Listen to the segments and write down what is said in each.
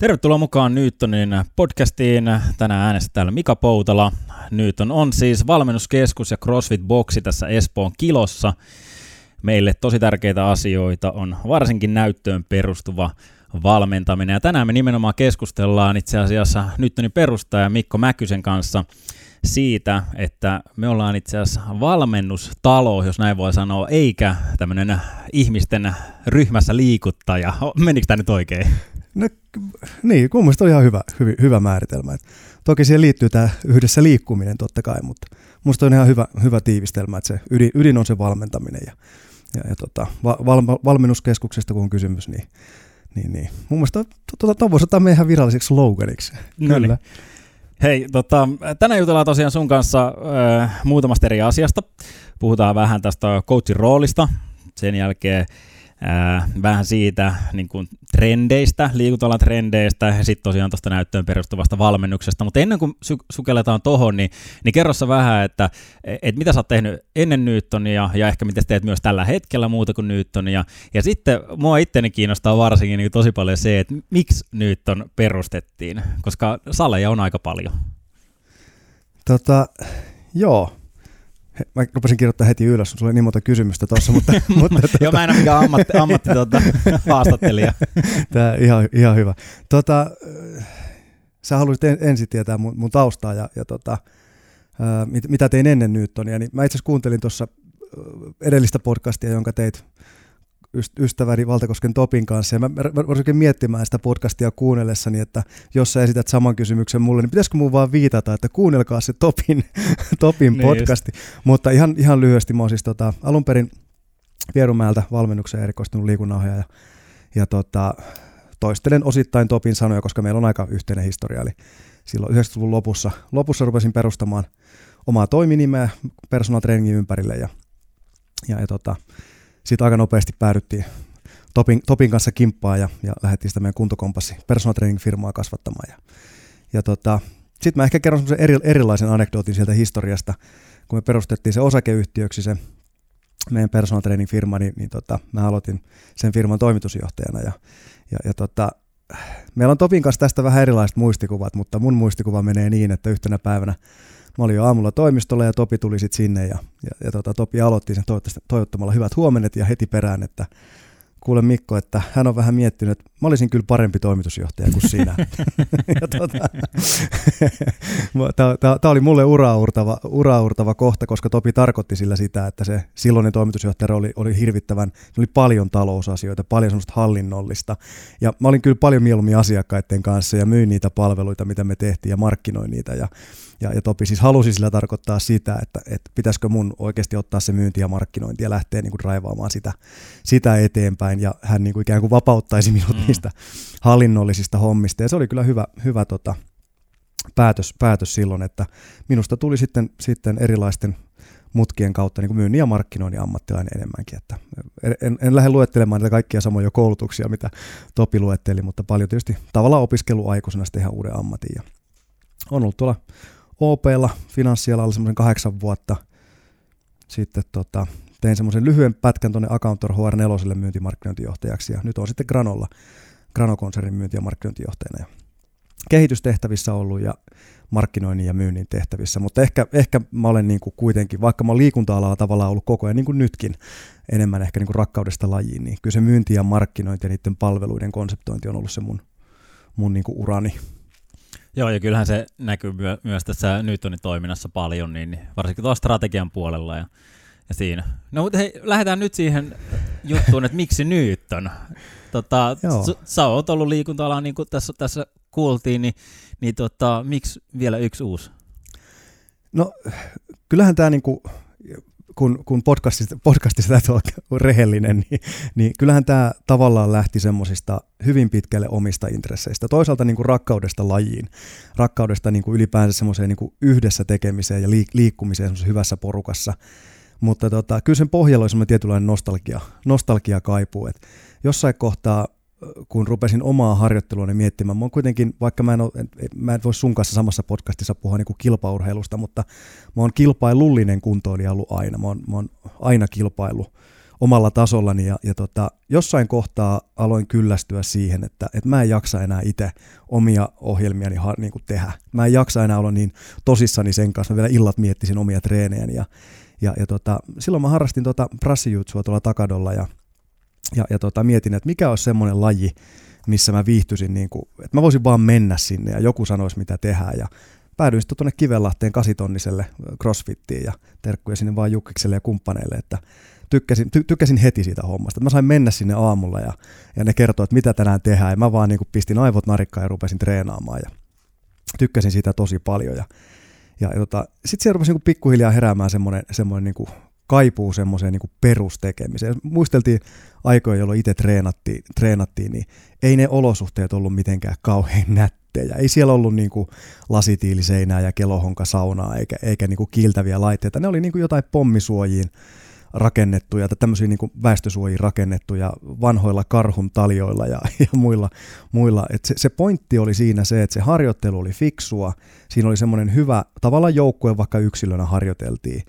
Tervetuloa mukaan Newtonin podcastiin. Tänään äänestä täällä Mika Poutala. Newton on siis valmennuskeskus ja CrossFit Boxi tässä Espoon kilossa. Meille tosi tärkeitä asioita on varsinkin näyttöön perustuva valmentaminen. Ja tänään me nimenomaan keskustellaan itse asiassa Newtonin perustaja Mikko Mäkysen kanssa siitä, että me ollaan itse asiassa valmennustalo, jos näin voi sanoa, eikä tämmöinen ihmisten ryhmässä liikuttaja. Menikö tämä nyt oikein? No, niin, kun mielestä oli ihan hyvä, hyvä, hyvä määritelmä. Et toki siihen liittyy tämä yhdessä liikkuminen totta kai, mutta minusta on ihan hyvä, hyvä tiivistelmä, että se ydin, ydin on se valmentaminen. Ja, ja, ja tota, val, valmennuskeskuksesta kun on kysymys, niin, niin, niin. mun mielestä tuota, tuon voisi ottaa meidän viralliseksi sloganiksi. No Kyllä. Niin. Hei, tota, tänään jutellaan tosiaan sun kanssa äh, muutamasta eri asiasta. Puhutaan vähän tästä coachin roolista, sen jälkeen vähän siitä niin kuin trendeistä, liikuntalan trendeistä ja sitten tosiaan tuosta näyttöön perustuvasta valmennuksesta. Mutta ennen kuin su- sukelletaan tohon, niin, niin kerrossa vähän, että et mitä sä oot tehnyt ennen Newtonia ja ehkä mitä teet myös tällä hetkellä muuta kuin Newtonia. Ja sitten mua itteni kiinnostaa varsinkin niin tosi paljon se, että miksi Newton perustettiin, koska saleja on aika paljon. Tota, joo, Mä rupesin kirjoittaa heti ylös, sulla oli niin monta kysymystä tuossa, mutta... mutta tuota... Joo, mä en ole mikään ammatti, ammatti tuota, haastattelija. Tämä ihan, ihan hyvä. Tota, sä haluaisit en, ensin tietää mun, mun taustaa ja, ja tota, ää, mit, mitä tein ennen Newtonia, niin mä itse asiassa kuuntelin tuossa edellistä podcastia, jonka teit ystäväni Valtakosken Topin kanssa, ja mä voisin miettimään sitä podcastia kuunnellessani, että jos sä esität saman kysymyksen mulle, niin pitäisikö mun vaan viitata, että kuunnelkaa se Topin, topin niin podcasti. Just. Mutta ihan, ihan lyhyesti, mä oon siis tota, alun perin Vierumäeltä valmennuksen erikoistunut liikunnanohjaaja, ja, ja tota, toistelen osittain Topin sanoja, koska meillä on aika yhteinen historia, eli silloin 90-luvun lopussa, lopussa rupesin perustamaan omaa toiminimeä personal trainingin ympärille, ja, ja, ja tota, sitten aika nopeasti päädyttiin Topin, Topin kanssa kimppaan ja, ja lähdettiin sitä meidän kuntokompassi personal training firmaa kasvattamaan. Ja, ja tota, sitten mä ehkä kerron semmoisen eri, erilaisen anekdootin sieltä historiasta, kun me perustettiin se osakeyhtiöksi se meidän personal training firma, niin, niin tota, mä aloitin sen firman toimitusjohtajana ja, ja, ja tota, meillä on Topin kanssa tästä vähän erilaiset muistikuvat, mutta mun muistikuva menee niin, että yhtenä päivänä Mä olin jo aamulla toimistolla ja Topi tuli sitten sinne ja, ja, ja tota, Topi aloitti sen toivottamalla hyvät huomenet ja heti perään, että kuule Mikko, että hän on vähän miettinyt, että mä olisin kyllä parempi toimitusjohtaja kuin sinä. tota, Tämä oli mulle uraurtava, uraurtava kohta, koska Topi tarkoitti sillä sitä, että se silloinen toimitusjohtaja oli, oli hirvittävän, oli paljon talousasioita, paljon semmoista hallinnollista. Ja mä olin kyllä paljon mieluummin asiakkaiden kanssa ja myin niitä palveluita, mitä me tehtiin ja markkinoin niitä. Ja, ja, ja Topi siis halusi sillä tarkoittaa sitä, että, että pitäisikö mun oikeasti ottaa se myynti ja markkinointi ja lähteä niin kuin raivaamaan sitä, sitä eteenpäin. Ja hän niin kuin ikään kuin vapauttaisi minut mm. niistä hallinnollisista hommista. Ja se oli kyllä hyvä, hyvä tota, päätös, päätös silloin, että minusta tuli sitten, sitten erilaisten mutkien kautta niin kuin myynnin ja markkinoinnin ammattilainen enemmänkin. Että en, en lähde luettelemaan näitä kaikkia samoja koulutuksia, mitä Topi luetteli, mutta paljon tietysti tavallaan opiskeluaikuisena sitten ihan uuden ammatin. Ja on ollut tuolla OPlla finanssialalla semmoisen kahdeksan vuotta. Sitten tota, tein semmoisen lyhyen pätkän tuonne Accountor HR4 myyntimarkkinointijohtajaksi ja nyt on sitten Granolla, Grano-konsernin myynti- ja markkinointijohtajana. Ja kehitystehtävissä ollut ja markkinoinnin ja myynnin tehtävissä, mutta ehkä, ehkä mä olen niin kuin kuitenkin, vaikka mä olen liikunta-alalla tavallaan ollut koko ajan niin kuin nytkin, enemmän ehkä niin kuin rakkaudesta lajiin, niin kyllä se myynti ja markkinointi ja niiden palveluiden konseptointi on ollut se mun, mun niin kuin urani Joo, ja kyllähän se näkyy myö- myös tässä Newtonin toiminnassa paljon, niin varsinkin tuolla strategian puolella ja, ja siinä. No mutta hei, lähdetään nyt siihen juttuun, että miksi Newton? Tota, s- sä oot ollut liikunta niin kuin tässä, tässä kuultiin, niin, niin tota, miksi vielä yksi uusi? No kyllähän tämä niinku, kun, kun podcastista, podcastista täytyy olla rehellinen, niin, niin kyllähän tämä tavallaan lähti semmoisista hyvin pitkälle omista intresseistä. Toisaalta niin kuin rakkaudesta lajiin, rakkaudesta niin kuin ylipäänsä semmoiseen niin yhdessä tekemiseen ja liikkumiseen hyvässä porukassa. Mutta tota, kyllä sen pohjalla oli semmoinen tietynlainen nostalgia, nostalgia kaipuu. Et jossain kohtaa kun rupesin omaa harjoitteluani miettimään, mä oon kuitenkin, vaikka mä en, ole, mä en voi sun kanssa samassa podcastissa puhua niin kuin kilpaurheilusta, mutta mä oon kilpailullinen kuntoilija ollut aina. Mä oon, mä oon aina kilpailu omalla tasollani ja, ja tota, jossain kohtaa aloin kyllästyä siihen, että, että mä en jaksa enää itse omia ohjelmiani ha, niin kuin tehdä. Mä en jaksa enää olla niin tosissani sen kanssa, mä vielä illat miettisin omia treenejäni ja, ja, ja tota, silloin mä harrastin tota prassijutsua tuolla takadolla ja, ja, ja tota, mietin, että mikä olisi semmoinen laji, missä mä viihtyisin, niin kuin, että mä voisin vaan mennä sinne ja joku sanoisi mitä tehdään ja päädyin sitten tuonne Kivenlahteen kasitonniselle crossfittiin ja terkkuja sinne vaan Jukkikselle ja kumppaneille, että tykkäsin, ty, tykkäsin heti siitä hommasta. Mä sain mennä sinne aamulla ja, ja ne kertoi, että mitä tänään tehdään ja mä vaan niin kuin pistin aivot narikkaan ja rupesin treenaamaan ja tykkäsin siitä tosi paljon ja, ja, tota, sitten siellä rupesi niin pikkuhiljaa heräämään semmoinen, semmoinen niin kuin kaipuu semmoiseen niin perustekemiseen. Muisteltiin aikoja, jolloin itse treenattiin, treenattiin, niin ei ne olosuhteet ollut mitenkään kauhean nättejä. Ei siellä ollut niin kuin lasitiiliseinää ja kelohonka saunaa eikä, eikä niin kuin kiiltäviä laitteita. Ne oli niin kuin jotain pommisuojiin rakennettuja tai tämmöisiä niin väestösuojiin rakennettuja vanhoilla karhun taljoilla ja, ja muilla. muilla. Et se, se pointti oli siinä se, että se harjoittelu oli fiksua. Siinä oli semmoinen hyvä, tavallaan joukkue vaikka yksilönä harjoiteltiin.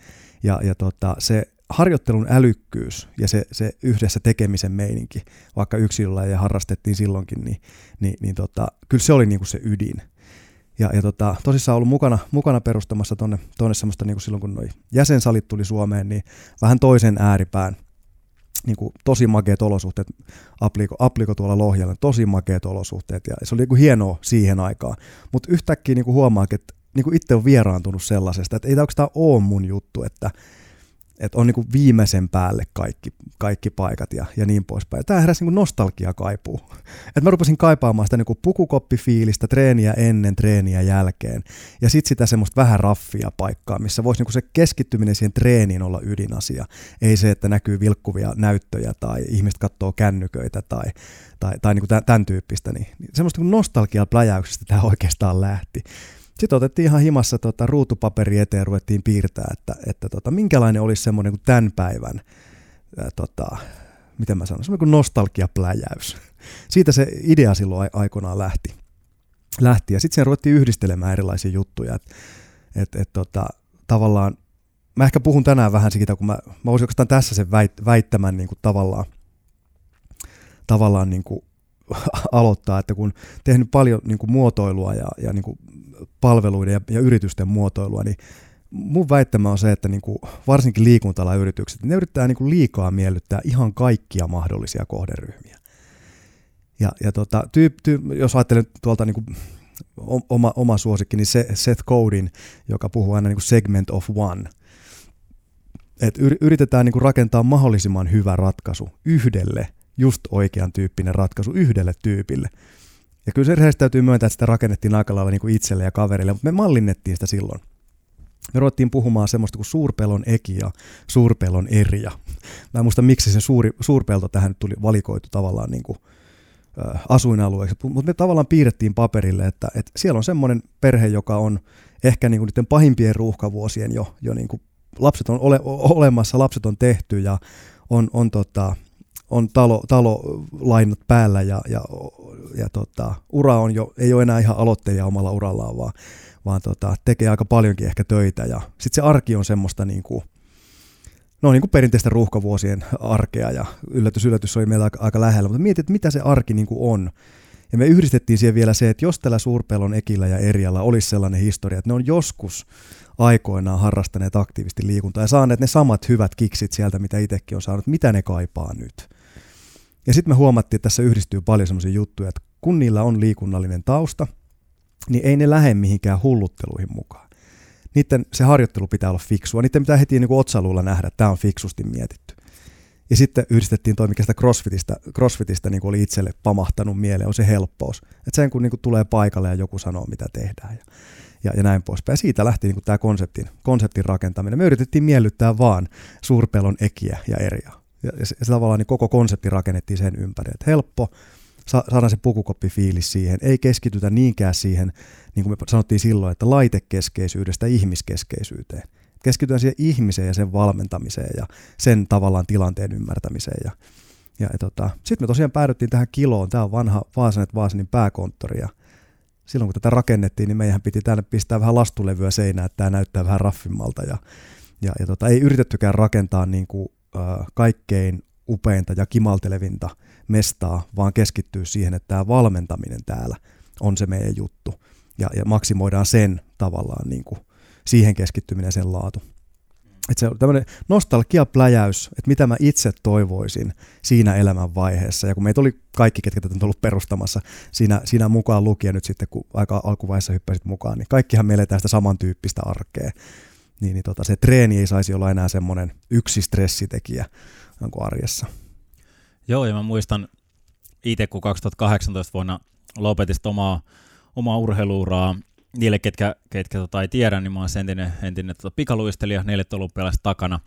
Ja, ja tota, se harjoittelun älykkyys ja se, se yhdessä tekemisen meininki, vaikka yksilöllä ja harrastettiin silloinkin, niin, niin, niin tota, kyllä se oli niinku se ydin. Ja, ja tota, tosissaan ollut mukana, mukana perustamassa tuonne tonne semmoista, niin kuin silloin kun noi jäsensalit tuli Suomeen, niin vähän toisen ääripään, niin kuin tosi makeat olosuhteet, apliko, apliko tuolla Lohjalla, tosi makeat olosuhteet, ja se oli niin kuin hienoa siihen aikaan. Mutta yhtäkkiä niin kuin huomaa, että niin kuin itse on vieraantunut sellaisesta, että ei tämä oikeastaan ole mun juttu, että että on niin viimeisen päälle kaikki, kaikki paikat ja, ja niin poispäin. Tämä heräsi niin nostalgia kaipuu. Et mä rupesin kaipaamaan sitä niin pukukoppifiilistä treeniä ennen, treeniä jälkeen. Ja sitten sitä semmoista vähän raffia paikkaa, missä voisi niin se keskittyminen siihen treeniin olla ydinasia. Ei se, että näkyy vilkkuvia näyttöjä tai ihmiset katsoo kännyköitä tai, tai, tai niin tämän tyyppistä. Niin, niin semmoista niin nostalgia pläjäyksestä tämä oikeastaan lähti. Sitten otettiin ihan himassa tota, ruutupaperi eteen ja ruvettiin piirtää, että, että tota, minkälainen olisi semmoinen kuin tämän päivän, ää, tota, miten mä sanon, semmoinen kuin nostalgiapläjäys. Siitä se idea silloin aikoinaan lähti. lähti. Ja sitten siihen ruvettiin yhdistelemään erilaisia juttuja. Että et, et, tota, tavallaan, mä ehkä puhun tänään vähän siitä, kun mä, mä voisin oikeastaan tässä sen väit, väittämän niin kuin tavallaan, tavallaan niin kuin aloittaa, että kun tehnyt paljon niin kuin muotoilua ja, ja niin kuin palveluiden ja, ja yritysten muotoilua, niin mun väittämä on se, että niin kuin varsinkin liikuntalayritykset, ne yrittää niin kuin liikaa miellyttää ihan kaikkia mahdollisia kohderyhmiä. Ja, ja tota, tyyp, tyyp, jos ajattelen tuolta niin kuin oma, oma suosikki, niin se Seth Godin, joka puhuu aina niin kuin segment of one. Et yritetään niin kuin rakentaa mahdollisimman hyvä ratkaisu yhdelle, just oikean tyyppinen ratkaisu yhdelle tyypille. Ja kyllä se rehellisesti täytyy myöntää, että sitä rakennettiin aika lailla niin itselle ja kaverille, mutta me mallinnettiin sitä silloin. Me ruvettiin puhumaan semmoista kuin suurpelon eki ja suurpelon eriä. Mä en muista, miksi se suuri, suurpelto tähän tuli valikoitu tavallaan niin kuin, asuinalueeksi, mutta me tavallaan piirrettiin paperille, että, että siellä on semmoinen perhe, joka on ehkä niin kuin niiden pahimpien ruuhkavuosien jo, jo niin kuin lapset on ole, olemassa, lapset on tehty ja on, on tota, on talo, talolainat päällä ja, ja, ja tota, ura on jo, ei ole enää ihan aloitteja omalla urallaan, vaan, vaan tota, tekee aika paljonkin ehkä töitä. Ja sitten se arki on semmoista niin kuin, no niin kuin perinteistä ruuhkavuosien arkea ja yllätys, yllätys oli meillä aika, aika lähellä, mutta mietit, mitä se arki niin kuin on. Ja me yhdistettiin siihen vielä se, että jos tällä suurpelon ekillä ja erialla olisi sellainen historia, että ne on joskus aikoinaan harrastaneet aktiivisesti liikuntaa ja saaneet ne samat hyvät kiksit sieltä, mitä itsekin on saanut, mitä ne kaipaa nyt. Ja sitten me huomattiin, että tässä yhdistyy paljon sellaisia juttuja, että kun niillä on liikunnallinen tausta, niin ei ne lähde mihinkään hullutteluihin mukaan. Niiden se harjoittelu pitää olla fiksua. Niiden pitää heti niin otsaluulla nähdä, että tämä on fiksusti mietitty. Ja sitten yhdistettiin toi, mikä sitä crossfitista, crossfitista niin kuin oli itselle pamahtanut mieleen, on se helppous. Että sen kun niin kuin tulee paikalle ja joku sanoo, mitä tehdään. Ja, ja, ja näin poispäin. Ja siitä lähti niin kuin tämä konseptin, konseptin rakentaminen. Me yritettiin miellyttää vaan suurpelon ekiä ja eriä. Ja, se, se tavallaan niin koko konsepti rakennettiin sen ympäri, että helppo, saadaan se pukukoppifiilis siihen, ei keskitytä niinkään siihen, niin kuin me sanottiin silloin, että laitekeskeisyydestä ihmiskeskeisyyteen. Keskitytään siihen ihmiseen ja sen valmentamiseen ja sen tavallaan tilanteen ymmärtämiseen. Ja, ja, ja tota, sitten me tosiaan päädyttiin tähän kiloon, tämä on vanha Vaasanet Vaasanin pääkonttori ja silloin kun tätä rakennettiin, niin meidän piti tänne pistää vähän lastulevyä seinään, että tämä näyttää vähän raffimmalta ja, ja, ja tota, ei yritettykään rakentaa niin kuin kaikkein upeinta ja kimaltelevinta mestaa, vaan keskittyä siihen, että tämä valmentaminen täällä on se meidän juttu. Ja, ja maksimoidaan sen tavallaan niin kuin siihen keskittyminen sen laatu. Että se on tämmöinen nostalgia-pläjäys, että mitä mä itse toivoisin siinä elämänvaiheessa. Ja kun meitä oli kaikki, ketkä tätä on ollut perustamassa, siinä, siinä mukaan lukien nyt sitten, kun aika alkuvaiheessa hyppäsit mukaan, niin kaikkihan me eletään sitä samantyyppistä arkea. Niin, niin tota, se treeni ei saisi olla enää semmoinen yksi stressitekijä arjessa. Joo, ja mä muistan itse, kun 2018 vuonna lopetin omaa, omaa urheiluuraa, niille, ketkä, ketkä tota, ei tiedä, niin mä oon entinen, entinen tota, pikaluistelija, neljät olympialaiset takana.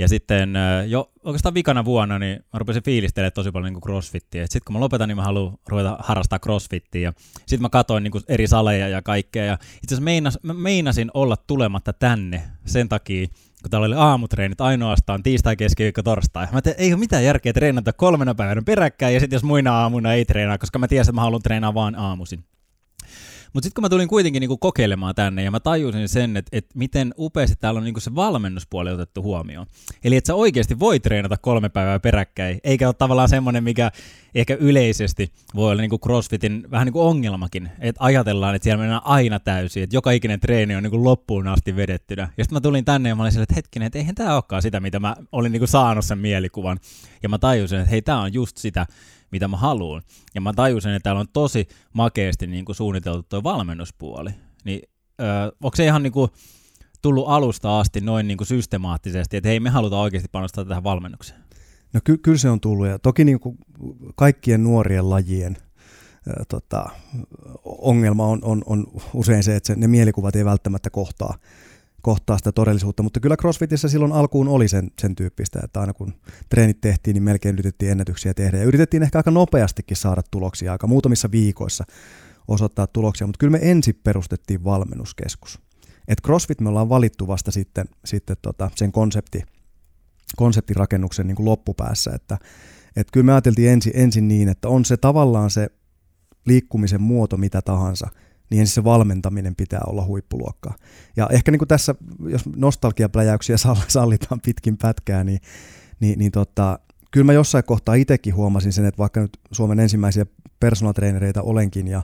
Ja sitten jo oikeastaan vikana vuonna niin mä rupesin fiilistelemään tosi paljon niin crossfittiä. Sitten kun mä lopetan, niin mä haluan ruveta harrastaa crossfittiä. Sitten mä katsoin niin eri saleja ja kaikkea. Ja itse asiassa meinas, mä meinasin olla tulematta tänne sen takia, kun täällä oli aamutreenit ainoastaan tiistai, keskiviikko, torstai. Mä tein, ei ole mitään järkeä treenata kolmena päivänä peräkkäin ja sitten jos muina aamuna ei treenaa, koska mä tiesin, että mä haluan treenaa vaan aamuisin. Mutta sitten kun mä tulin kuitenkin niinku kokeilemaan tänne ja mä tajusin sen, että et miten upeasti täällä on niinku se valmennuspuoli otettu huomioon. Eli että sä oikeasti voi treenata kolme päivää peräkkäin, eikä ole tavallaan semmoinen, mikä ehkä yleisesti voi olla niinku CrossFitin vähän niin kuin ongelmakin, että ajatellaan, että siellä mennään aina täysin, että joka ikinen treeni on niinku loppuun asti vedettynä. Ja sitten mä tulin tänne ja mä olin sille, että hetkinen, että eihän tämä olekaan sitä, mitä mä olin niinku saanut sen mielikuvan. Ja mä tajusin, että hei, tämä on just sitä, mitä mä haluan. Ja mä tajusin, että täällä on tosi makeasti niin kuin suunniteltu tuo valmennuspuoli. Niin öö, onko se ihan niin kuin tullut alusta asti noin niin kuin systemaattisesti, että hei me halutaan oikeasti panostaa tähän valmennukseen? No ky- kyllä se on tullut ja toki niin kuin kaikkien nuorien lajien ää, tota, ongelma on, on, on usein se, että se, ne mielikuvat ei välttämättä kohtaa kohtaa sitä todellisuutta, mutta kyllä CrossFitissä silloin alkuun oli sen, sen tyyppistä, että aina kun treenit tehtiin, niin melkein yritettiin ennätyksiä tehdä ja yritettiin ehkä aika nopeastikin saada tuloksia, aika muutamissa viikoissa osoittaa tuloksia, mutta kyllä me ensin perustettiin valmennuskeskus. Et CrossFit me ollaan valittu vasta sitten, sitten tota, sen konsepti, konseptirakennuksen niin kuin loppupäässä, että et kyllä me ajateltiin ensin, ensin niin, että on se tavallaan se liikkumisen muoto mitä tahansa – niin se valmentaminen pitää olla huippuluokkaa. Ja ehkä niin kuin tässä, jos nostalgiapläjäyksiä sallitaan pitkin pätkää, niin, niin, niin tota, kyllä mä jossain kohtaa itsekin huomasin sen, että vaikka nyt Suomen ensimmäisiä personal olenkin ja,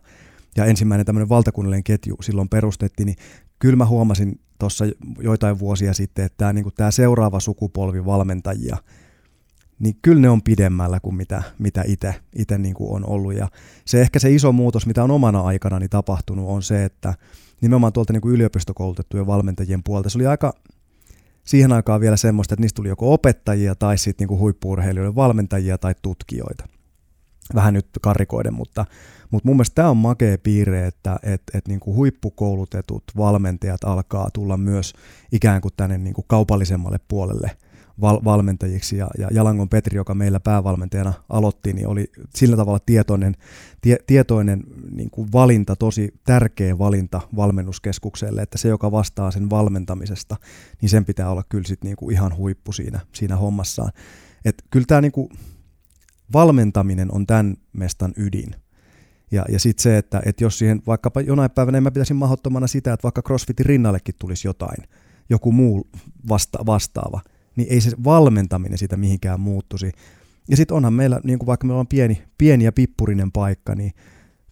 ja ensimmäinen tämmöinen valtakunnallinen ketju silloin perustettiin, niin kyllä mä huomasin tuossa joitain vuosia sitten, että tämä, niin kuin tämä seuraava sukupolvi valmentajia – niin kyllä ne on pidemmällä kuin mitä, mitä itse niin kuin on ollut. Ja se ehkä se iso muutos, mitä on omana aikana niin tapahtunut, on se, että nimenomaan tuolta niin kuin yliopistokoulutettujen valmentajien puolta, se oli aika siihen aikaan vielä semmoista, että niistä tuli joko opettajia tai sitten niin kuin huippuurheilijoiden valmentajia tai tutkijoita. Vähän nyt karikoiden, mutta, mutta mun mielestä tämä on makea piirre, että et, et niin kuin huippukoulutetut valmentajat alkaa tulla myös ikään kuin tänne niin kuin kaupallisemmalle puolelle – val- valmentajiksi ja, ja Jalangon Petri, joka meillä päävalmentajana aloitti, niin oli sillä tavalla tietoinen, tie, tietoinen niin kuin valinta, tosi tärkeä valinta valmennuskeskukselle, että se, joka vastaa sen valmentamisesta, niin sen pitää olla kyllä sit niin kuin ihan huippu siinä, siinä hommassaan. Et kyllä tämä niin kuin valmentaminen on tämän mestan ydin. Ja, ja sitten se, että, että jos siihen vaikkapa jonain päivänä en mä pitäisi mahdottomana sitä, että vaikka CrossFitin rinnallekin tulisi jotain, joku muu vasta, vastaava – niin ei se valmentaminen sitä mihinkään muuttuisi. Ja sitten onhan meillä, niin kuin vaikka meillä on pieni, pieni ja pippurinen paikka, niin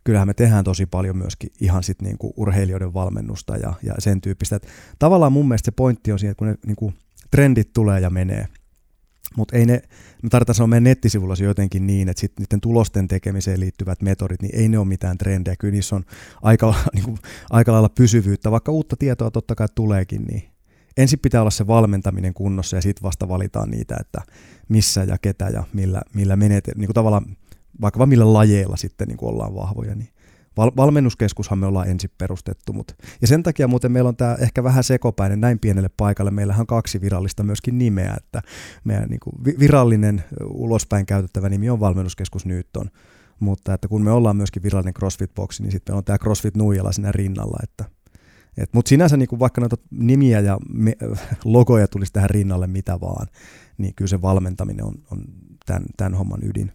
kyllähän me tehdään tosi paljon myöskin ihan sit niin kuin urheilijoiden valmennusta ja, ja sen tyyppistä. Et tavallaan mun mielestä se pointti on siinä, että kun ne niin kuin trendit tulee ja menee, mutta ei ne, me tarvitaan sanoa meidän nettisivulla jotenkin niin, että sitten niiden tulosten tekemiseen liittyvät metodit, niin ei ne ole mitään trendejä. Kyllä niissä on aika, niin kuin, aika lailla pysyvyyttä, vaikka uutta tietoa totta kai tuleekin, niin ensin pitää olla se valmentaminen kunnossa ja sitten vasta valitaan niitä, että missä ja ketä ja millä, millä menet, niin kuin tavallaan vaikka millä lajeilla sitten niin kuin ollaan vahvoja, niin val- valmennuskeskushan me ollaan ensin perustettu. Mut. Ja sen takia muuten meillä on tämä ehkä vähän sekopäinen näin pienelle paikalle. Meillähän on kaksi virallista myöskin nimeä, että meidän niin kuin virallinen ulospäin käytettävä nimi on valmennuskeskus Newton, mutta että kun me ollaan myöskin virallinen CrossFit-boksi, niin sitten on tämä CrossFit Nuijala siinä rinnalla, että mutta sinänsä niin vaikka noita nimiä ja me, logoja tulisi tähän rinnalle mitä vaan, niin kyllä se valmentaminen on, on tämän, tämän homman ydin.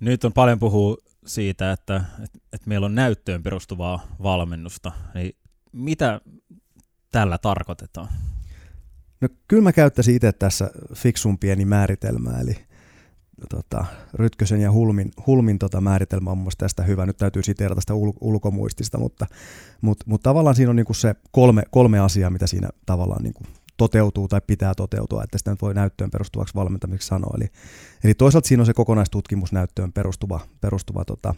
Nyt on paljon puhua siitä, että, että, että meillä on näyttöön perustuvaa valmennusta. Niin mitä tällä tarkoitetaan? No kyllä mä käyttäisin itse tässä fiksun pieni määritelmä, eli tota, Rytkösen ja Hulmin, Hulmin tota määritelmä on mun tästä hyvä. Nyt täytyy siteerata sitä ul, ulkomuistista, mutta, mutta, mutta tavallaan siinä on niinku se kolme, kolme asiaa, mitä siinä tavallaan niinku toteutuu tai pitää toteutua, että sitä nyt voi näyttöön perustuvaksi valmentamiseksi sanoa. Eli, eli toisaalta siinä on se kokonaistutkimusnäyttöön perustuva, perustuva tota,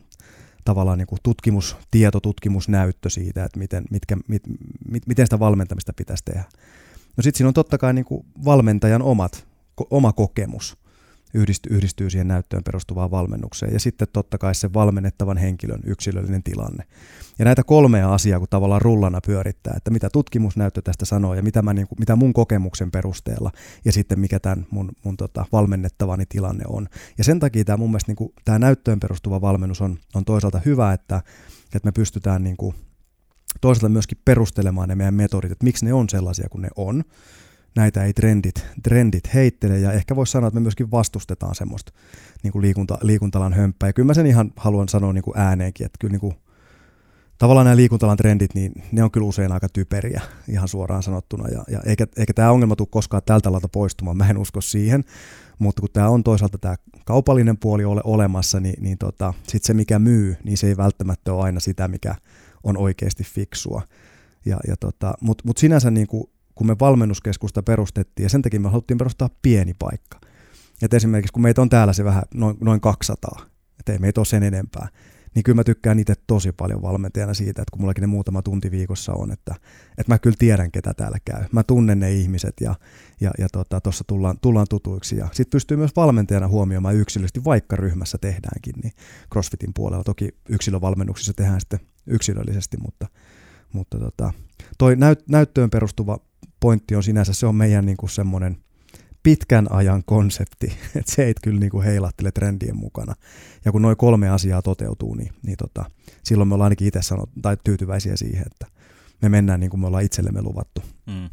tavallaan niin kuin tutkimus, tieto, tutkimusnäyttö siitä, että miten, mitkä, mit, mit, miten sitä valmentamista pitäisi tehdä. No sitten siinä on totta kai niin kuin valmentajan omat, oma kokemus yhdistyy, yhdistyy siihen näyttöön perustuvaan valmennukseen ja sitten totta kai se valmennettavan henkilön yksilöllinen tilanne. Ja näitä kolmea asiaa, kun tavallaan rullana pyörittää, että mitä tutkimusnäyttö tästä sanoo ja mitä, mä, niin kuin, mitä mun kokemuksen perusteella ja sitten mikä tämän mun, mun tota, valmennettavani tilanne on. Ja sen takia tämä mun mielestä niin kuin, tämä näyttöön perustuva valmennus on, on toisaalta hyvä, että, että me pystytään niin kuin, toisaalta myöskin perustelemaan ne meidän metodit, että miksi ne on sellaisia kuin ne on. Näitä ei trendit, trendit heittele ja ehkä voisi sanoa, että me myöskin vastustetaan semmoista niin kuin liikunta, liikuntalan hömppää. Ja kyllä mä sen ihan haluan sanoa niin kuin ääneenkin, että kyllä niin kuin, tavallaan nämä liikuntalan trendit, niin ne on kyllä usein aika typeriä ihan suoraan sanottuna. Ja, ja eikä, eikä tämä ongelma tule koskaan tältä alalta poistumaan, mä en usko siihen. Mutta kun tämä on toisaalta tämä kaupallinen puoli ole olemassa, niin, niin tota, sitten se mikä myy, niin se ei välttämättä ole aina sitä, mikä on oikeasti fiksua. Ja, ja tota, Mutta mut sinänsä niin kuin, kun me valmennuskeskusta perustettiin, ja sen takia me haluttiin perustaa pieni paikka. Et esimerkiksi kun meitä on täällä se vähän noin, noin 200, että ei meitä ole sen enempää, niin kyllä mä tykkään itse tosi paljon valmentajana siitä, että kun mullakin ne muutama tunti viikossa on, että, että mä kyllä tiedän, ketä täällä käy. Mä tunnen ne ihmiset ja, ja, ja tuossa tota, tullaan, tullaan tutuiksi. Ja sitten pystyy myös valmentajana huomioimaan yksilöllisesti, vaikka ryhmässä tehdäänkin, niin CrossFitin puolella. Toki yksilövalmennuksissa tehdään sitten yksilöllisesti, mutta, mutta tota, toi näyt, näyttöön perustuva pointti on sinänsä, se on meidän niin kuin semmoinen – pitkän ajan konsepti, että se ei kyllä niin kuin heilattele trendien mukana. Ja kun noin kolme asiaa toteutuu, niin, niin tota, silloin me ollaan ainakin itse sanot, tai tyytyväisiä siihen, että me mennään niin kuin me ollaan itsellemme luvattu. Mm.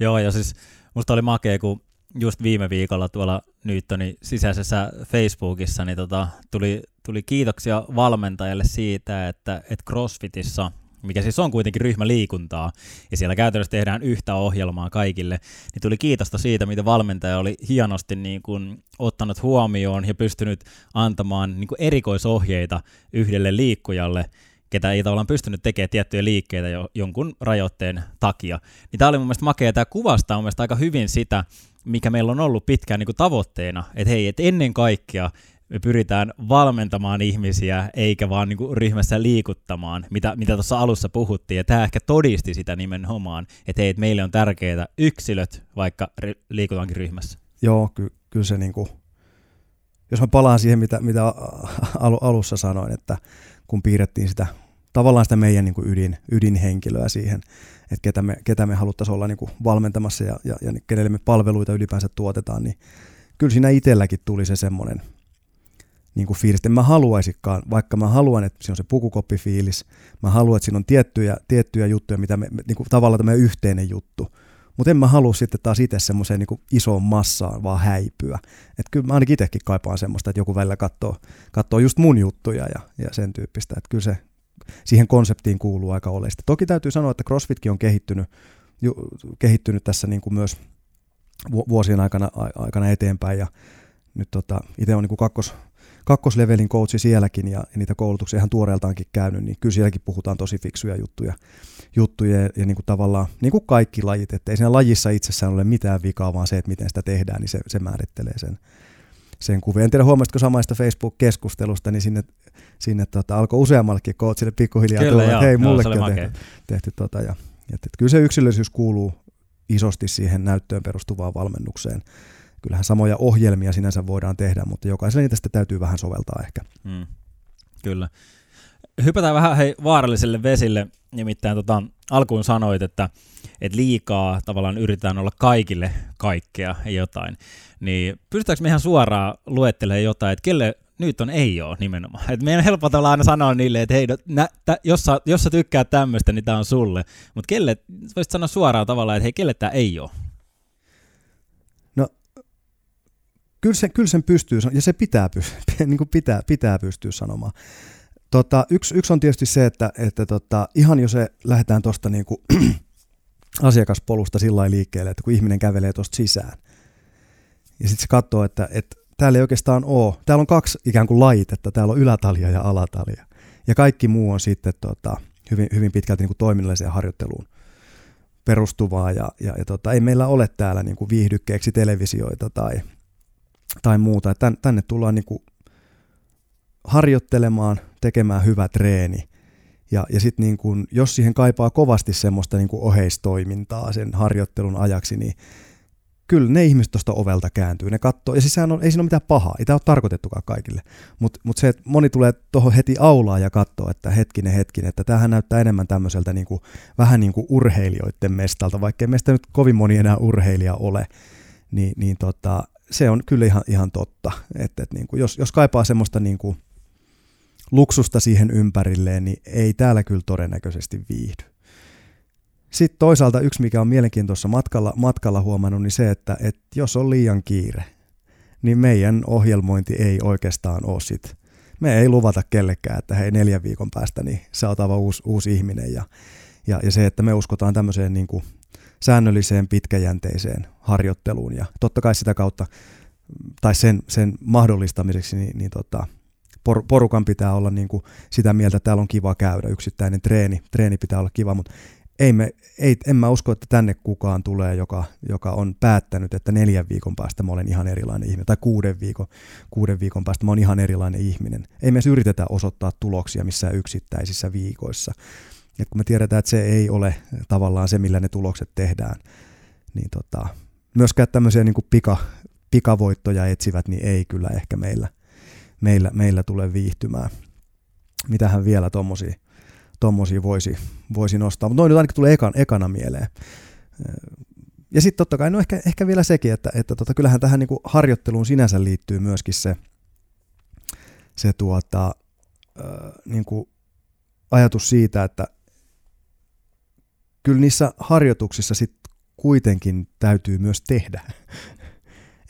Joo, ja siis musta oli makea, kun just viime viikolla tuolla Newtonin sisäisessä Facebookissa niin tota, tuli, tuli kiitoksia valmentajalle siitä, että, että CrossFitissa – mikä siis on kuitenkin ryhmäliikuntaa, ja siellä käytännössä tehdään yhtä ohjelmaa kaikille, niin tuli kiitosta siitä, miten valmentaja oli hienosti niin kuin ottanut huomioon ja pystynyt antamaan niin kuin erikoisohjeita yhdelle liikkujalle, ketä ei tavallaan pystynyt tekemään tiettyjä liikkeitä jo, jonkun rajoitteen takia. Niin tämä oli mun mielestä makea, tämä kuvastaa mun mielestä aika hyvin sitä, mikä meillä on ollut pitkään niin kuin tavoitteena, että hei, että ennen kaikkea me pyritään valmentamaan ihmisiä, eikä vaan niin kuin ryhmässä liikuttamaan, mitä, mitä tuossa alussa puhuttiin. Ja tämä ehkä todisti sitä nimenomaan, että hei, että meille on tärkeää yksilöt, vaikka liikutaankin ryhmässä. Joo, ky- kyllä se niin kuin, jos mä palaan siihen, mitä, mitä al- alussa sanoin, että kun piirrettiin sitä tavallaan sitä meidän niin kuin ydin, ydinhenkilöä siihen, että ketä me, ketä me haluttaisiin olla niin kuin valmentamassa ja, ja, ja kenelle me palveluita ylipäänsä tuotetaan, niin kyllä siinä itselläkin tuli se semmoinen niin kuin fiilis. En mä haluaisikaan, vaikka mä haluan, että siinä on se pukukoppifiilis, mä haluan, että siinä on tiettyjä, tiettyjä juttuja, mitä me, niin kuin tavallaan tämä yhteinen juttu. Mutta en mä halua sitten taas itse semmoiseen niin isoon massaan vaan häipyä. Että kyllä mä ainakin itsekin kaipaan semmoista, että joku välillä katsoo, katsoo just mun juttuja ja, ja sen tyyppistä. Että kyllä se siihen konseptiin kuuluu aika oleellisesti. Toki täytyy sanoa, että CrossFitkin on kehittynyt, ju, kehittynyt tässä niin kuin myös vuosien aikana, aikana eteenpäin ja nyt tota, itse on niin kuin kakkos, kakkoslevelin coachi sielläkin ja, niitä koulutuksia ihan tuoreeltaankin käynyt, niin kyllä sielläkin puhutaan tosi fiksuja juttuja, juttuja ja, ja niin kuin tavallaan niin kuin kaikki lajit, että ei siinä lajissa itsessään ole mitään vikaa, vaan se, että miten sitä tehdään, niin se, se määrittelee sen, sen kuvia. En tiedä, huomasitko samaista Facebook-keskustelusta, niin sinne, sinne tota, alkoi useammallekin coachille pikkuhiljaa tulla, että hei, mullekin on tehty, tehty tota, ja, ja, että, kyllä se yksilöllisyys kuuluu isosti siihen näyttöön perustuvaan valmennukseen kyllähän samoja ohjelmia sinänsä voidaan tehdä, mutta jokaiselle niitä sitten täytyy vähän soveltaa ehkä. Mm, kyllä. Hypätään vähän hei, vaaralliselle vesille, nimittäin tota, alkuun sanoit, että, että liikaa tavallaan yritetään olla kaikille kaikkea jotain. Niin pystytäänkö me ihan suoraan luettelemaan jotain, että kelle nyt on ei ole nimenomaan. Et meidän on helppo aina sanoa niille, että hei, no, nä, tä, jos, sä, jos sä tykkäät tämmöistä, niin tämä on sulle. Mutta kelle, voisit sanoa suoraan tavallaan, että hei, kelle tämä ei ole? Kyllä, sen, kyllä sen pystyy, ja se pitää, niin kuin pitää, pitää pystyä sanomaan. Tota, yksi, yksi on tietysti se, että, että tota, ihan jos se lähdetään tuosta niin asiakaspolusta sillä liikkeelle, että kun ihminen kävelee tuosta sisään, ja sitten se katsoo, että, että täällä ei oikeastaan ole, täällä on kaksi ikään kuin laitetta, täällä on ylätalia ja alatalia, ja kaikki muu on sitten tota, hyvin, hyvin pitkälti niin kuin toiminnalliseen harjoitteluun perustuvaa, ja, ja, ja tota, ei meillä ole täällä niin kuin viihdykkeeksi televisioita tai, tai muuta. Tän, tänne tullaan niin kuin harjoittelemaan, tekemään hyvä treeni, ja, ja sitten niin kun, jos siihen kaipaa kovasti semmoista niin kuin oheistoimintaa sen harjoittelun ajaksi, niin kyllä ne ihmiset tuosta ovelta kääntyy, ne katsoo, ja siis on, ei siinä ole mitään pahaa, ei tämä ole tarkoitettukaan kaikille, mutta mut se, että moni tulee tuohon heti aulaa ja katsoo, että hetkinen, hetkinen, että tämähän näyttää enemmän tämmöiseltä niin kuin, vähän niin kuin urheilijoiden mestalta, vaikka ei meistä nyt kovin moni enää urheilija ole, niin, niin tota, se on kyllä ihan, ihan totta, että, että niin kuin, jos, jos kaipaa semmoista niin kuin, luksusta siihen ympärilleen, niin ei täällä kyllä todennäköisesti viihdy. Sitten toisaalta yksi, mikä on mielenkiintoista matkalla, matkalla huomannut, niin se, että, että jos on liian kiire, niin meidän ohjelmointi ei oikeastaan ole sit. Me ei luvata kellekään, että hei neljän viikon päästä niin sä oot aivan uusi, uusi ihminen. Ja, ja, ja se, että me uskotaan tämmöiseen niin kuin säännölliseen pitkäjänteiseen harjoitteluun ja totta kai sitä kautta, tai sen, sen mahdollistamiseksi, niin, niin tota, por, porukan pitää olla niin kuin sitä mieltä, että täällä on kiva käydä, yksittäinen treeni, treeni pitää olla kiva, mutta ei me, ei, en mä usko, että tänne kukaan tulee, joka, joka on päättänyt, että neljän viikon päästä mä olen ihan erilainen ihminen, tai kuuden viikon, kuuden viikon päästä mä olen ihan erilainen ihminen. Ei me edes yritetä osoittaa tuloksia missään yksittäisissä viikoissa. Et kun me tiedetään, että se ei ole tavallaan se, millä ne tulokset tehdään, niin tota, myöskään tämmöisiä niin pika, pikavoittoja etsivät, niin ei kyllä ehkä meillä, meillä, meillä tule viihtymään. Mitähän vielä tommosia, tommosia voisi, voisi nostaa, mutta noin nyt ainakin tulee ekan, ekana mieleen. Ja sitten totta kai, no ehkä, ehkä vielä sekin, että, että tota, kyllähän tähän niinku harjoitteluun sinänsä liittyy myöskin se, se tuota, äh, niinku ajatus siitä, että kyllä niissä harjoituksissa sit kuitenkin täytyy myös tehdä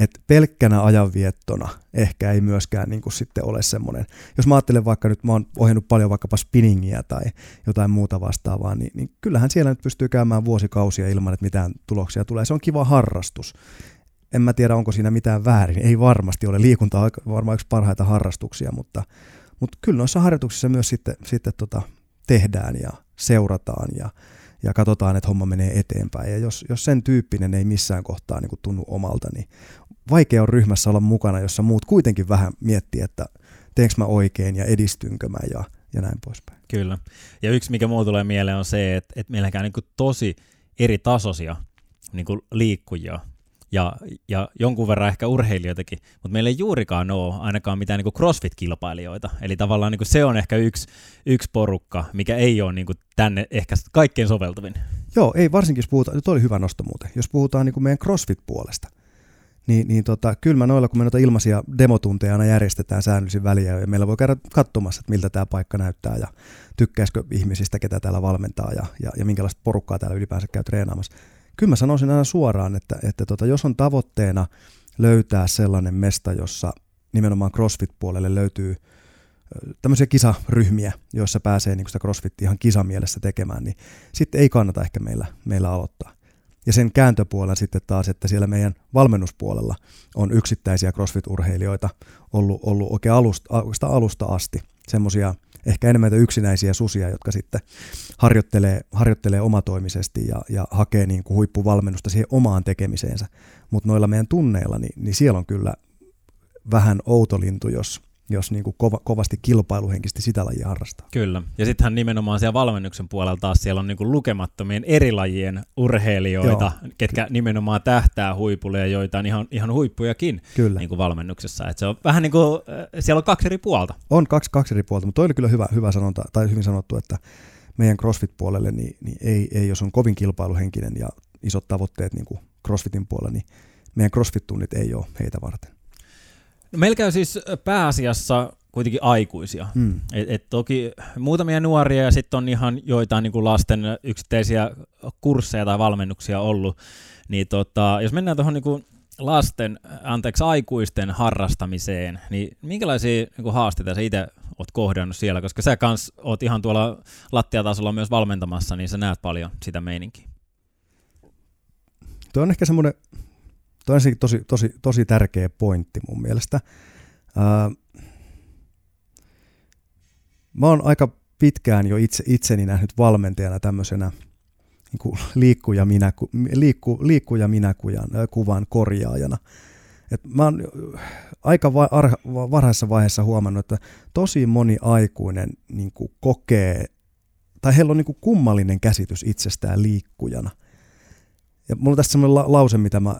että pelkkänä ajanviettona ehkä ei myöskään niin kuin sitten ole semmoinen, jos mä ajattelen vaikka nyt, mä oon ohjannut paljon vaikkapa spinningiä tai jotain muuta vastaavaa, niin, niin kyllähän siellä nyt pystyy käymään vuosikausia ilman, että mitään tuloksia tulee. Se on kiva harrastus. En mä tiedä, onko siinä mitään väärin. Ei varmasti ole. Liikunta on varmaan yksi parhaita harrastuksia, mutta, mutta kyllä noissa harjoituksissa myös sitten, sitten tota, tehdään ja seurataan ja, ja katsotaan, että homma menee eteenpäin. Ja jos, jos sen tyyppinen ei missään kohtaa niin kuin tunnu omalta, niin vaikea on ryhmässä olla mukana, jossa muut kuitenkin vähän miettii, että teenkö mä oikein ja edistynkö mä ja, ja näin poispäin. Kyllä. Ja yksi, mikä mulla tulee mieleen, on se, että, että meillä on niin tosi eri tasoisia niin liikkujia ja, ja jonkun verran ehkä urheilijoitakin, mutta meillä ei juurikaan ole ainakaan mitään niin CrossFit-kilpailijoita. Eli tavallaan niin se on ehkä yksi, yksi porukka, mikä ei ole niin tänne ehkä kaikkein soveltuvin. Joo, ei varsinkin jos puhutaan, nyt oli hyvä nosto muuten, jos puhutaan niin meidän CrossFit-puolesta – niin, niin tota, kyllä mä noilla, kun me noita ilmaisia demotunteja aina järjestetään säännöllisin väliä, ja meillä voi käydä katsomassa, että miltä tämä paikka näyttää, ja tykkäisikö ihmisistä, ketä täällä valmentaa, ja, ja, ja minkälaista porukkaa täällä ylipäänsä käy treenaamassa. Kyllä mä sanoisin aina suoraan, että, että tota, jos on tavoitteena löytää sellainen mesta, jossa nimenomaan CrossFit-puolelle löytyy tämmöisiä kisaryhmiä, joissa pääsee niin sitä CrossFitia ihan kisamielessä tekemään, niin sitten ei kannata ehkä meillä, meillä aloittaa. Ja sen kääntöpuolella sitten taas, että siellä meidän valmennuspuolella on yksittäisiä CrossFit-urheilijoita ollut, ollut oikein alusta, alusta asti. Semmoisia ehkä enemmän yksinäisiä susia, jotka sitten harjoittelee, harjoittelee omatoimisesti ja, ja hakee niin kuin huippuvalmennusta siihen omaan tekemiseensä. Mutta noilla meidän tunneilla, niin, niin siellä on kyllä vähän outolintu, jos, jos niin kuin kova, kovasti kilpailuhenkisesti sitä lajia harrastaa. Kyllä. Ja sittenhän nimenomaan siellä valmennuksen puolella taas siellä on niin kuin lukemattomien eri lajien urheilijoita, Joo. ketkä nimenomaan tähtää huipulle ja joita on ihan, ihan huippujakin kyllä. Niin kuin valmennuksessa. Et se on vähän niin kuin, äh, siellä on kaksi eri puolta. On kaksi, kaksi eri puolta, mutta toi oli kyllä hyvä, hyvä sanonta, tai hyvin sanottu, että meidän CrossFit-puolelle niin, niin ei, ei, jos on kovin kilpailuhenkinen ja isot tavoitteet niin kuin CrossFitin puolella, niin meidän CrossFit-tunnit ei ole heitä varten. No meillä käy siis pääasiassa kuitenkin aikuisia. Mm. Et, et toki muutamia nuoria ja sitten on ihan joitain niin kuin lasten yksittäisiä kursseja tai valmennuksia ollut. Niin tota, jos mennään tuohon niin lasten, anteeksi aikuisten harrastamiseen, niin minkälaisia niin kuin haasteita sä itse oot kohdannut siellä, koska sä kans oot ihan tuolla lattiatasolla myös valmentamassa, niin sä näet paljon sitä meininkiä. tuo on ehkä semmoinen, tuo on tosi, tosi, tosi tärkeä pointti mun mielestä. Ää, mä oon aika pitkään jo itse, itseni nähnyt valmentajana tämmöisenä niin kuin liikkuja, minä, liikku, liikkuja minäkujan kuvan korjaajana. Et mä oon aika va, ar, varhaisessa vaiheessa huomannut, että tosi moni aikuinen niin kuin kokee, tai heillä on niin kuin kummallinen käsitys itsestään liikkujana. Ja mulla on tässä sellainen la, lause, mitä mä,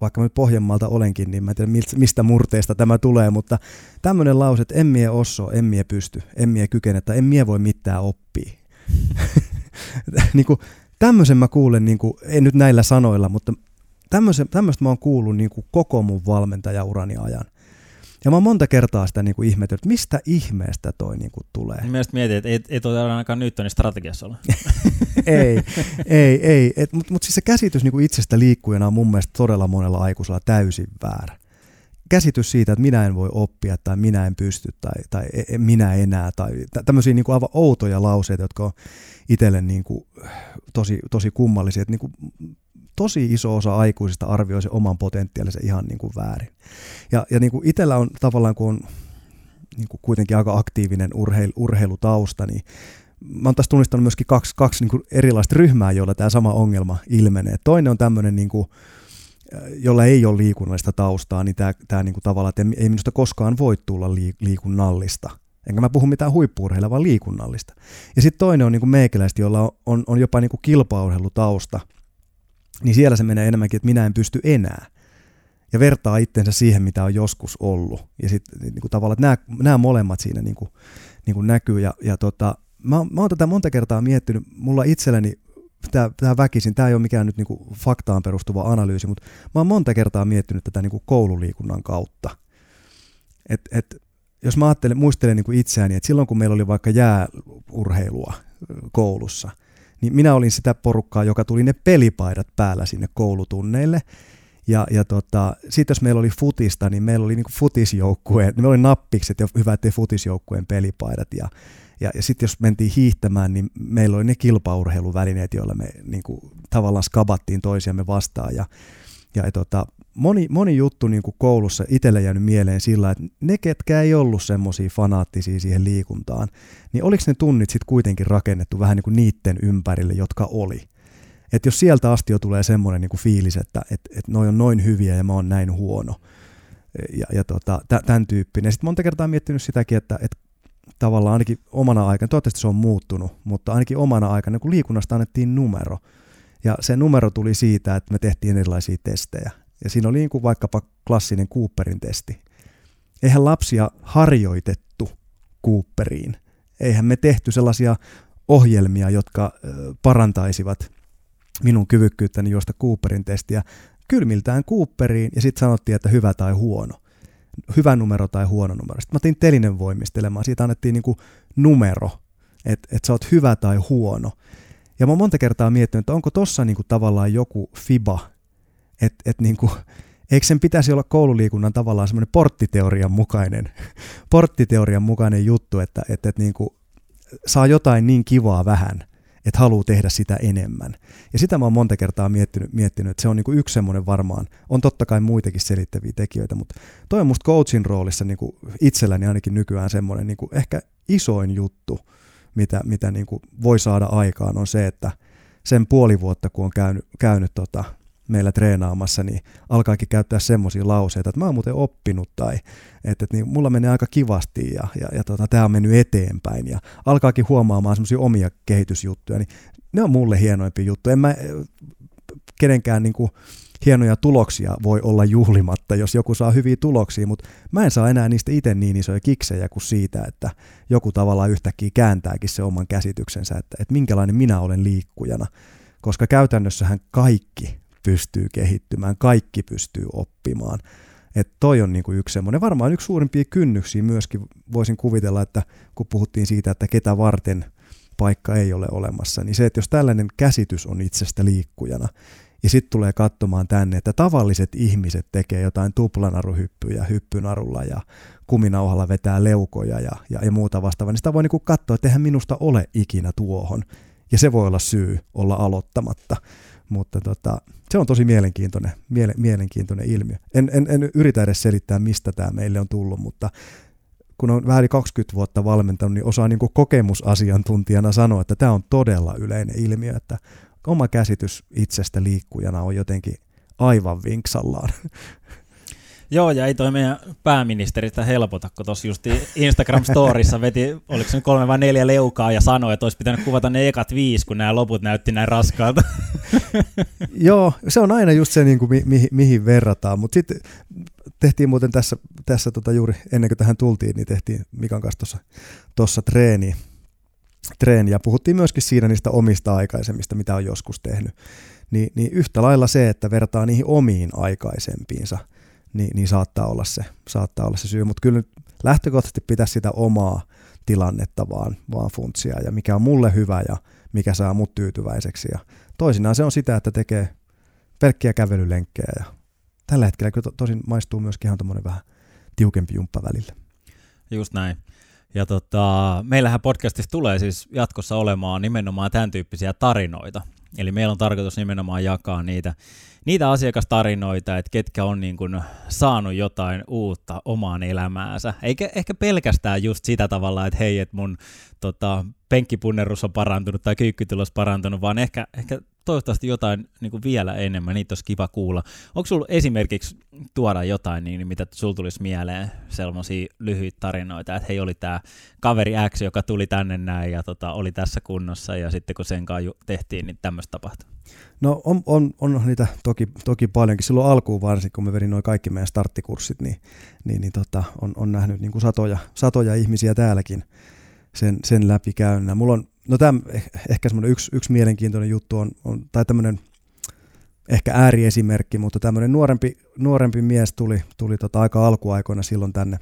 vaikka mä Pohjanmaalta olenkin, niin mä en tiedä mistä murteesta tämä tulee, mutta tämmöinen lause, että en mie osso, en mie pysty, en mie kykene, tai en mie voi mitään oppia. niin kuin, tämmöisen mä kuulen, niin kuin, en nyt näillä sanoilla, mutta tämmöistä mä oon kuullut niin kuin koko mun valmentajaurani ajan. Ja mä oon monta kertaa sitä niin kuin ihmetellyt, että mistä ihmeestä toi niin kuin tulee. Mielestäni mietin, että ei, ei toi ainakaan Newtonin strategiassa ole. ei, ei, ei. Mutta mut siis se käsitys niin kuin itsestä liikkujana on mun mielestä todella monella aikuisella täysin väärä. Käsitys siitä, että minä en voi oppia tai minä en pysty tai, tai e, e, minä enää tai tämmöisiä niin kuin aivan outoja lauseita, jotka on itselle niin kuin tosi, tosi kummallisia. Että niin kuin tosi iso osa aikuisista arvioi se oman potentiaalinsa ihan niin kuin väärin. Ja, ja niin kuin itsellä on tavallaan, kun on niin kuin kuitenkin aika aktiivinen urheil, urheilutausta, niin mä oon tässä tunnistanut myöskin kaksi, kaksi niin kuin erilaista ryhmää, joilla tämä sama ongelma ilmenee. Toinen on tämmöinen, niin kuin, jolla ei ole liikunnallista taustaa, niin tämä, tämä niin kuin tavallaan, että ei minusta koskaan voi tulla liikunnallista. Enkä mä puhu mitään huippuurheilla, vaan liikunnallista. Ja sitten toinen on niin kuin meikäläistä, jolla on, on, on jopa niin kuin kilpaurheilutausta – niin siellä se menee enemmänkin, että minä en pysty enää. Ja vertaa itsensä siihen, mitä on joskus ollut. Ja sitten niin kuin tavallaan, että nämä, nämä molemmat siinä niin kuin, niin kuin näkyy. Ja, ja tota, mä, mä oon tätä monta kertaa miettinyt. Mulla itselläni tämä, tämä väkisin, tämä ei ole mikään nyt niin kuin faktaan perustuva analyysi, mutta mä oon monta kertaa miettinyt tätä niin kuin koululiikunnan kautta. Et, et, jos mä ajattelen, muistelen niin kuin itseäni, että silloin kun meillä oli vaikka jääurheilua koulussa – niin minä olin sitä porukkaa, joka tuli ne pelipaidat päällä sinne koulutunneille. Ja, ja tota, sitten jos meillä oli futista, niin meillä oli niinku futisjoukkueen, meillä oli nappikset ja hyvät futisjoukkueen pelipaidat. Ja, ja, ja sitten jos mentiin hiihtämään, niin meillä oli ne kilpaurheiluvälineet, joilla me niinku, tavallaan skabattiin toisiamme vastaan. Ja, ja tota, moni, moni juttu niin kuin koulussa itselle jäänyt mieleen sillä, että ne, ketkä ei ollut semmoisia fanaattisia siihen liikuntaan, niin oliko ne tunnit sitten kuitenkin rakennettu vähän niin kuin niiden ympärille, jotka oli. Että jos sieltä asti jo tulee semmoinen niin kuin fiilis, että et, et noi on noin hyviä ja mä oon näin huono, ja, ja tota, tämän tyyppinen. Sitten monta kertaa miettinyt sitäkin, että, että tavallaan ainakin omana aikana, toivottavasti se on muuttunut, mutta ainakin omana aikana, kun liikunnasta annettiin numero, ja se numero tuli siitä, että me tehtiin erilaisia testejä. Ja siinä oli niin kuin vaikkapa klassinen Cooperin testi. Eihän lapsia harjoitettu Cooperiin. Eihän me tehty sellaisia ohjelmia, jotka parantaisivat minun kyvykkyyttäni juosta Cooperin testiä kylmiltään Cooperiin ja sitten sanottiin, että hyvä tai huono. Hyvä numero tai huono numero. Sitten mä otin telinen voimistelemaan. Siitä annettiin niin numero, että et sä oot hyvä tai huono. Ja mä oon monta kertaa miettinyt, että onko tossa niin kuin tavallaan joku FIBA, että et niinku, eikö sen pitäisi olla koululiikunnan tavallaan semmoinen porttiteorian mukainen, porttiteorian mukainen juttu, että et, et niinku, saa jotain niin kivaa vähän, että haluaa tehdä sitä enemmän. Ja sitä mä oon monta kertaa miettinyt, miettinyt että se on niinku yksi semmoinen varmaan, on totta kai muitakin selittäviä tekijöitä, mutta toi on musta coachin roolissa niinku itselläni ainakin nykyään semmoinen niinku ehkä isoin juttu, mitä, mitä niinku voi saada aikaan, on se, että sen puoli vuotta, kun on käynyt, käynyt tota, meillä treenaamassa, niin alkaakin käyttää semmoisia lauseita, että mä oon muuten oppinut tai että, että niin mulla menee aika kivasti ja, ja, ja tota, tämä on mennyt eteenpäin ja alkaakin huomaamaan semmoisia omia kehitysjuttuja, niin ne on mulle hienoimpia juttuja. En mä kenenkään niin kuin, hienoja tuloksia voi olla juhlimatta, jos joku saa hyviä tuloksia, mutta mä en saa enää niistä itse niin isoja kiksejä kuin siitä, että joku tavallaan yhtäkkiä kääntääkin se oman käsityksensä, että, että minkälainen minä olen liikkujana, koska käytännössähän kaikki pystyy kehittymään, kaikki pystyy oppimaan. Että toi on niinku yksi semmoinen, varmaan yksi suurimpia kynnyksiä myöskin voisin kuvitella, että kun puhuttiin siitä, että ketä varten paikka ei ole olemassa, niin se, että jos tällainen käsitys on itsestä liikkujana, ja sitten tulee katsomaan tänne, että tavalliset ihmiset tekee jotain tuplanaruhyppyjä hyppynarulla ja kuminauhalla vetää leukoja ja, ja, ja muuta vastaavaa, niin sitä voi niinku katsoa, että eihän minusta ole ikinä tuohon. Ja se voi olla syy olla aloittamatta. Mutta tota, se on tosi mielenkiintoinen, miele, mielenkiintoinen ilmiö. En, en, en yritä edes selittää, mistä tämä meille on tullut, mutta kun on vähän 20 vuotta valmentanut, niin osaa niin kokemusasiantuntijana sanoa, että tämä on todella yleinen ilmiö, että oma käsitys itsestä liikkujana on jotenkin aivan vinksallaan. Joo, ja ei toi meidän pääministeristä helpota, kun tuossa just Instagram-storissa veti, oliko se nyt kolme vai neljä leukaa ja sanoi, että olisi pitänyt kuvata ne ekat viisi, kun nämä loput näytti näin raskaalta. Joo, se on aina just se, niin kuin, mi- mihin, mihin verrataan, mutta sitten tehtiin muuten tässä, tässä tota juuri ennen kuin tähän tultiin, niin tehtiin Mikan kanssa tuossa treeni, treeni, ja puhuttiin myöskin siinä niistä omista aikaisemmista, mitä on joskus tehnyt. Ni, niin yhtä lailla se, että vertaa niihin omiin aikaisempiinsa – niin, niin saattaa, olla se, saattaa olla se syy. Mutta kyllä nyt lähtökohtaisesti pitäisi sitä omaa tilannetta vaan, vaan funtsia ja mikä on mulle hyvä ja mikä saa mut tyytyväiseksi. Ja toisinaan se on sitä, että tekee pelkkiä kävelylenkkejä ja tällä hetkellä kyllä to, tosin maistuu myöskin ihan tuommoinen vähän tiukempi jumppa välillä. Just näin. Ja tota, meillähän podcastissa tulee siis jatkossa olemaan nimenomaan tämän tyyppisiä tarinoita. Eli meillä on tarkoitus nimenomaan jakaa niitä niitä asiakastarinoita, että ketkä on niin kuin saanut jotain uutta omaan elämäänsä. Eikä ehkä pelkästään just sitä tavalla, että hei, että mun tota, penkkipunnerus on parantunut tai kyykkytulos parantunut, vaan ehkä, ehkä toivottavasti jotain niin kuin vielä enemmän, niitä olisi kiva kuulla. Onko sulla esimerkiksi tuoda jotain, niin, mitä sulla tulisi mieleen, sellaisia lyhyitä tarinoita, että hei, oli tämä kaveri X, joka tuli tänne näin ja tota, oli tässä kunnossa, ja sitten kun sen kanssa tehtiin, niin tämmöistä tapahtui. No on, on, on niitä toki, toki paljonkin. Silloin alkuun varsinkin, kun me vedin noin kaikki meidän starttikurssit, niin, niin, niin tota, on, on nähnyt niin kuin satoja, satoja ihmisiä täälläkin sen, sen läpi käynnä. Mulla on, no tämä eh, ehkä semmoinen yksi, yksi mielenkiintoinen juttu on, on tai tämmöinen ehkä ääriesimerkki, mutta tämmöinen nuorempi, nuorempi mies tuli, tuli tota aika alkuaikoina silloin tänne,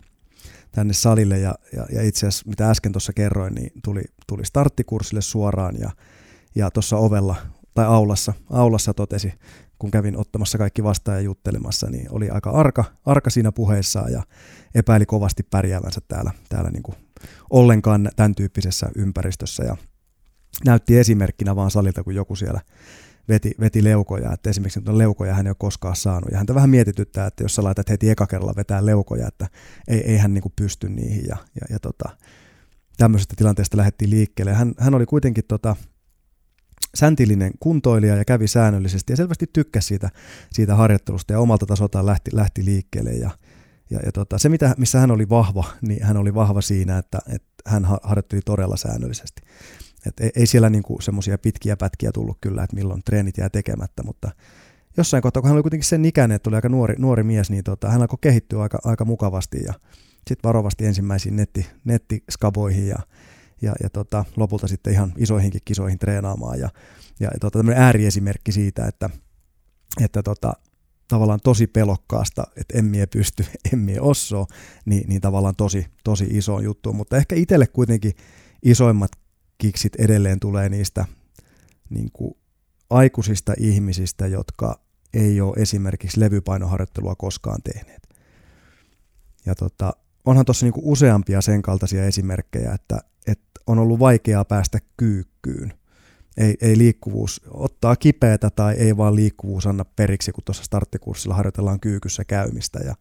tänne salille ja, ja, ja itse asiassa mitä äsken tuossa kerroin, niin tuli, tuli starttikurssille suoraan ja, ja tuossa ovella tai aulassa, aulassa totesi, kun kävin ottamassa kaikki vastaan ja juttelemassa, niin oli aika arka, arka siinä puheessaan ja epäili kovasti pärjäävänsä täällä, täällä niin kuin ollenkaan tämän tyyppisessä ympäristössä ja näytti esimerkkinä vaan salilta, kun joku siellä veti, veti leukoja, että esimerkiksi nyt leukoja hän ei ole koskaan saanut. Ja häntä vähän mietityttää, että jos sä laitat heti eka kerralla vetää leukoja, että ei, ei hän niin kuin pysty niihin. Ja, ja, ja tota, tämmöisestä tilanteesta lähdettiin liikkeelle. Hän, hän oli kuitenkin tota, säntillinen kuntoilija ja kävi säännöllisesti ja selvästi tykkäsi siitä, siitä harjoittelusta ja omalta tasoltaan lähti, lähti liikkeelle. Ja, ja, ja tota, se, mitä, missä hän oli vahva, niin hän oli vahva siinä, että, että hän harjoitteli todella säännöllisesti. Et ei, ei siellä niinku semmoisia pitkiä pätkiä tullut kyllä, että milloin treenit jää tekemättä, mutta jossain kohtaa, kun hän oli kuitenkin sen ikäinen, että oli aika nuori, nuori mies, niin tota, hän alkoi kehittyä aika, aika mukavasti ja sitten varovasti ensimmäisiin netti, nettiskaboihin ja ja, ja tota, lopulta sitten ihan isoihinkin kisoihin treenaamaan. Ja, ja tota, tämmöinen ääriesimerkki siitä, että, että tota, tavallaan tosi pelokkaasta, että en mie pysty, en mie osso, niin, niin tavallaan tosi, tosi iso juttu. Mutta ehkä itselle kuitenkin isoimmat kiksit edelleen tulee niistä niin kuin aikuisista ihmisistä, jotka ei ole esimerkiksi levypainoharjoittelua koskaan tehneet. Ja tota, onhan tuossa niinku useampia sen kaltaisia esimerkkejä, että, että on ollut vaikeaa päästä kyykkyyn. Ei, ei liikkuvuus ottaa kipeätä tai ei vaan liikkuvuus anna periksi, kun tuossa starttikurssilla harjoitellaan kyykyssä käymistä. Ja,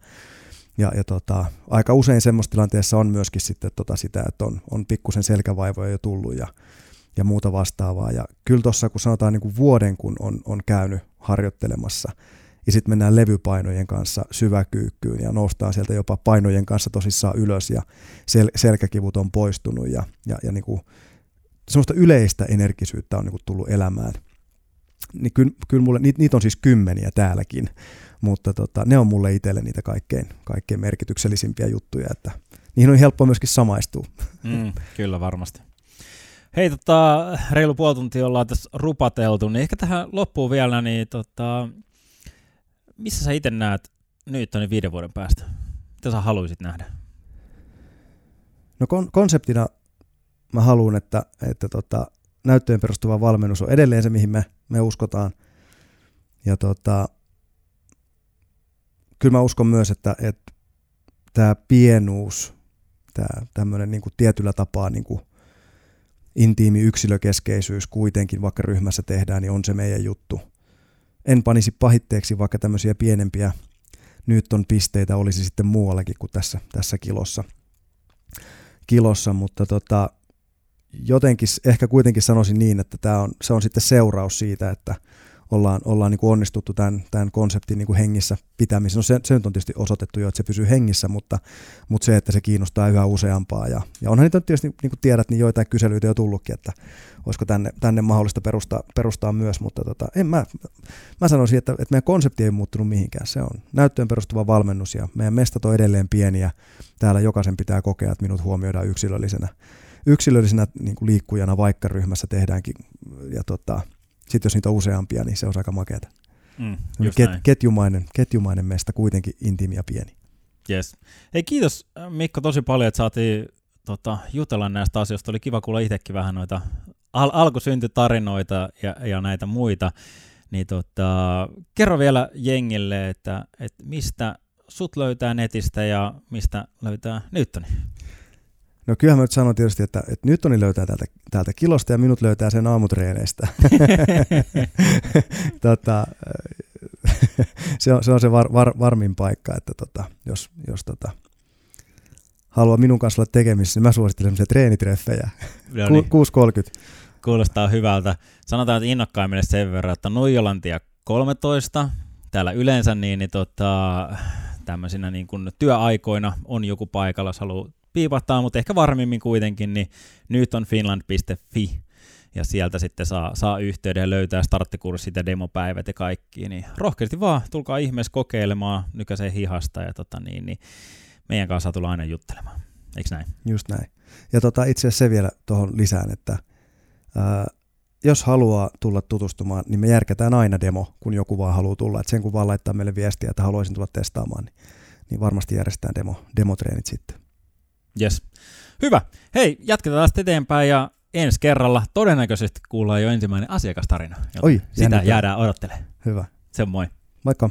ja, ja tota, aika usein semmoisessa tilanteessa on myöskin sitten tota sitä, että on, on pikkusen selkävaivoja jo tullut ja, ja muuta vastaavaa. Ja kyllä tuossa, kun sanotaan niin kuin vuoden, kun on, on käynyt harjoittelemassa – ja sitten mennään levypainojen kanssa syväkyykkyyn ja noustaan sieltä jopa painojen kanssa tosissaan ylös ja sel- selkäkivut on poistunut ja, ja, ja niinku, semmoista yleistä energisyyttä on niinku tullut elämään. Niin kyllä, kyllä mulle, niitä, niitä on siis kymmeniä täälläkin, mutta tota, ne on mulle itselle niitä kaikkein, kaikkein merkityksellisimpiä juttuja, että niihin on helppo myöskin samaistua. Mm, kyllä varmasti. Hei, tota, reilu puoli tuntia ollaan tässä rupateltu, niin ehkä tähän loppuun vielä, niin tota, missä sä itse näet nyt niin viiden vuoden päästä? Mitä sä haluaisit nähdä? No kon- konseptina mä haluan, että, että tota, näyttöön perustuva valmennus on edelleen se, mihin me, me uskotaan. Ja tota, kyllä mä uskon myös, että, että tämä pienuus, tämä tämmöinen niin tietyllä tapaa niin kuin intiimi yksilökeskeisyys kuitenkin, vaikka ryhmässä tehdään, niin on se meidän juttu. en panisi pahitteeksi vaikka tämmöisiä pienempiä Newton pisteitä olisi sitten muuallakin kuin tässä, tässä kilossa. kilossa mutta tota, jotenkin ehkä kuitenkin sanoisin niin, että tämä on, se on sitten seuraus siitä, että ollaan, ollaan niin kuin onnistuttu tämän, tämän konseptin niin kuin hengissä pitämisessä. No se, se nyt on tietysti osoitettu jo, että se pysyy hengissä, mutta, mutta se, että se kiinnostaa yhä useampaa. Ja, ja onhan niitä tietysti, niin kuin tiedät, niin joitain kyselyitä jo tullutkin, että olisiko tänne, tänne mahdollista perustaa, perustaa myös, mutta tota, en mä, mä sanoisin, että, että meidän konsepti ei muuttunut mihinkään. Se on näyttöön perustuva valmennus ja meidän mestat on edelleen pieniä. Täällä jokaisen pitää kokea, että minut huomioidaan yksilöllisenä, yksilöllisenä niin kuin liikkujana, vaikka ryhmässä tehdäänkin ja tota, sitten jos niitä on useampia, niin se on aika makeata. Mm, Ket, ketjumainen, ketjumainen mesta kuitenkin intiimi ja pieni. Yes. Hei kiitos Mikko tosi paljon, että saatiin tota, jutella näistä asioista. Oli kiva kuulla itsekin vähän noita al- alkusyntytarinoita ja, ja näitä muita. Niin tota, kerro vielä jengille, että, että mistä sut löytää netistä ja mistä löytää Newtoni? No kyllähän mä nyt sanon tietysti, että, että Newtoni löytää täältä, täältä kilosta ja minut löytää sen aamutreeneistä. tota, se, on, se on se var, var, varmin paikka, että tota, jos, jos tota, haluaa minun kanssa olla tekemisissä, niin mä suosittelen semmoisia treenitreffejä. No niin. 6.30. Kuulostaa hyvältä. Sanotaan, että innokkaimmille sen verran, että Nuijolantia 13, täällä yleensä niin, niin tota, tämmöisinä niin kuin työaikoina on joku paikalla, jos haluaa piipahtaa, mutta ehkä varmimmin kuitenkin, niin nyt on finland.fi ja sieltä sitten saa, saa yhteyden ja löytää starttikurssit ja demopäivät ja kaikki, niin rohkeasti vaan, tulkaa ihmeessä kokeilemaan nykäiseen hihasta ja tota niin, niin meidän kanssa tulla aina juttelemaan. Eikö näin? Just näin. Ja tota, itse asiassa se vielä tuohon lisään, että ää, jos haluaa tulla tutustumaan, niin me järkätään aina demo, kun joku vaan haluaa tulla. Et sen kun vaan laittaa meille viestiä, että haluaisin tulla testaamaan, niin, niin varmasti järjestetään demo, demotreenit sitten. Yes. Hyvä. Hei, jatketaan tästä eteenpäin ja ensi kerralla todennäköisesti kuullaan jo ensimmäinen asiakastarina. Oi, sitä jäädään odottelemaan. Hyvä. Se moi. Moikka.